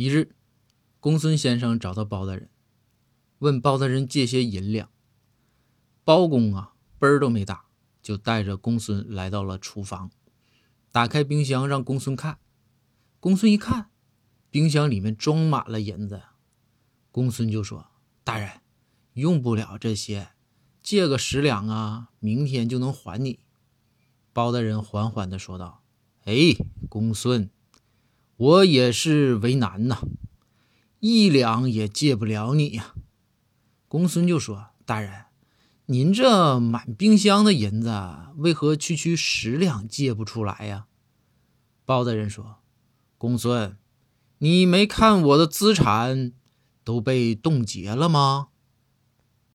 一日，公孙先生找到包大人，问包大人借些银两。包公啊，奔儿都没打，就带着公孙来到了厨房，打开冰箱让公孙看。公孙一看，冰箱里面装满了银子。公孙就说：“大人，用不了这些，借个十两啊，明天就能还你。”包大人缓缓地说道：“哎，公孙。”我也是为难呐，一两也借不了你呀。公孙就说：“大人，您这满冰箱的银子，为何区区十两借不出来呀？”包大人说：“公孙，你没看我的资产都被冻结了吗？”